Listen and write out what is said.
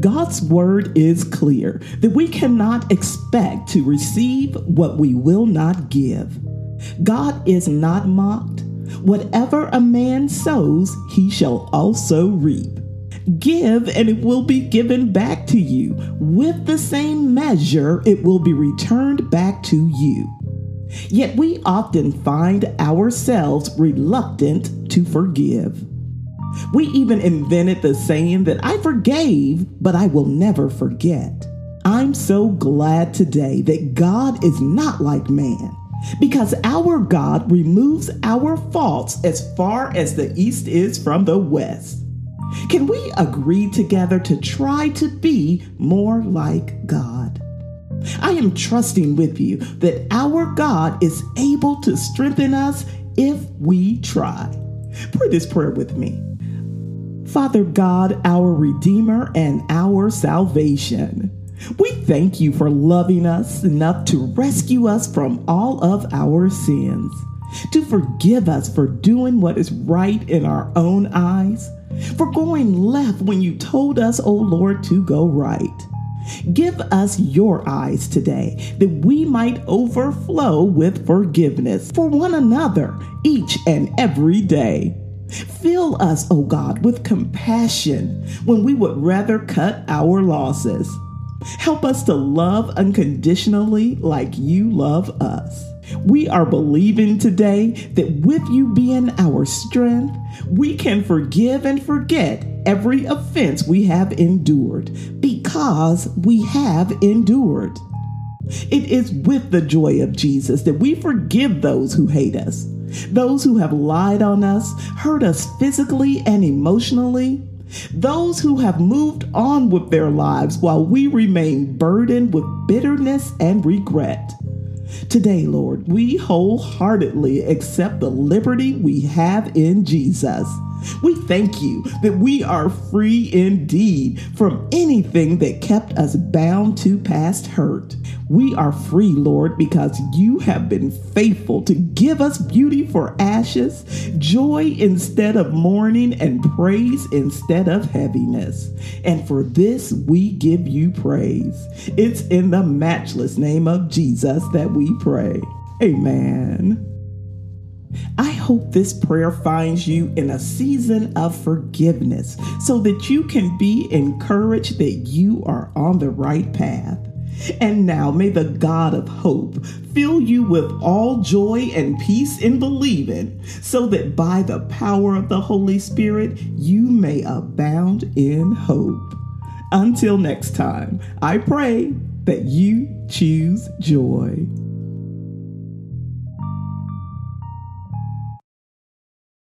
God's word is clear that we cannot expect to receive what we will not give. God is not mocked. Whatever a man sows, he shall also reap. Give, and it will be given back to you. With the same measure, it will be returned back to you. Yet we often find ourselves reluctant to forgive. We even invented the saying that I forgave, but I will never forget. I'm so glad today that God is not like man because our God removes our faults as far as the east is from the west. Can we agree together to try to be more like God? I am trusting with you that our God is able to strengthen us if we try. Pray this prayer with me. Father God, our Redeemer and our salvation. We thank you for loving us enough to rescue us from all of our sins, to forgive us for doing what is right in our own eyes, for going left when you told us, O oh Lord, to go right. Give us your eyes today that we might overflow with forgiveness for one another each and every day. Fill us, O oh God, with compassion when we would rather cut our losses. Help us to love unconditionally like you love us. We are believing today that with you being our strength, we can forgive and forget every offense we have endured because we have endured. It is with the joy of Jesus that we forgive those who hate us, those who have lied on us, hurt us physically and emotionally, those who have moved on with their lives while we remain burdened with bitterness and regret. Today, Lord, we wholeheartedly accept the liberty we have in Jesus. We thank you that we are free indeed from anything that kept us bound to past hurt. We are free, Lord, because you have been faithful to give us beauty for ashes, joy instead of mourning, and praise instead of heaviness. And for this we give you praise. It's in the matchless name of Jesus that we pray. Amen. I hope this prayer finds you in a season of forgiveness so that you can be encouraged that you are on the right path. And now may the God of hope fill you with all joy and peace in believing, so that by the power of the Holy Spirit you may abound in hope. Until next time, I pray that you choose joy.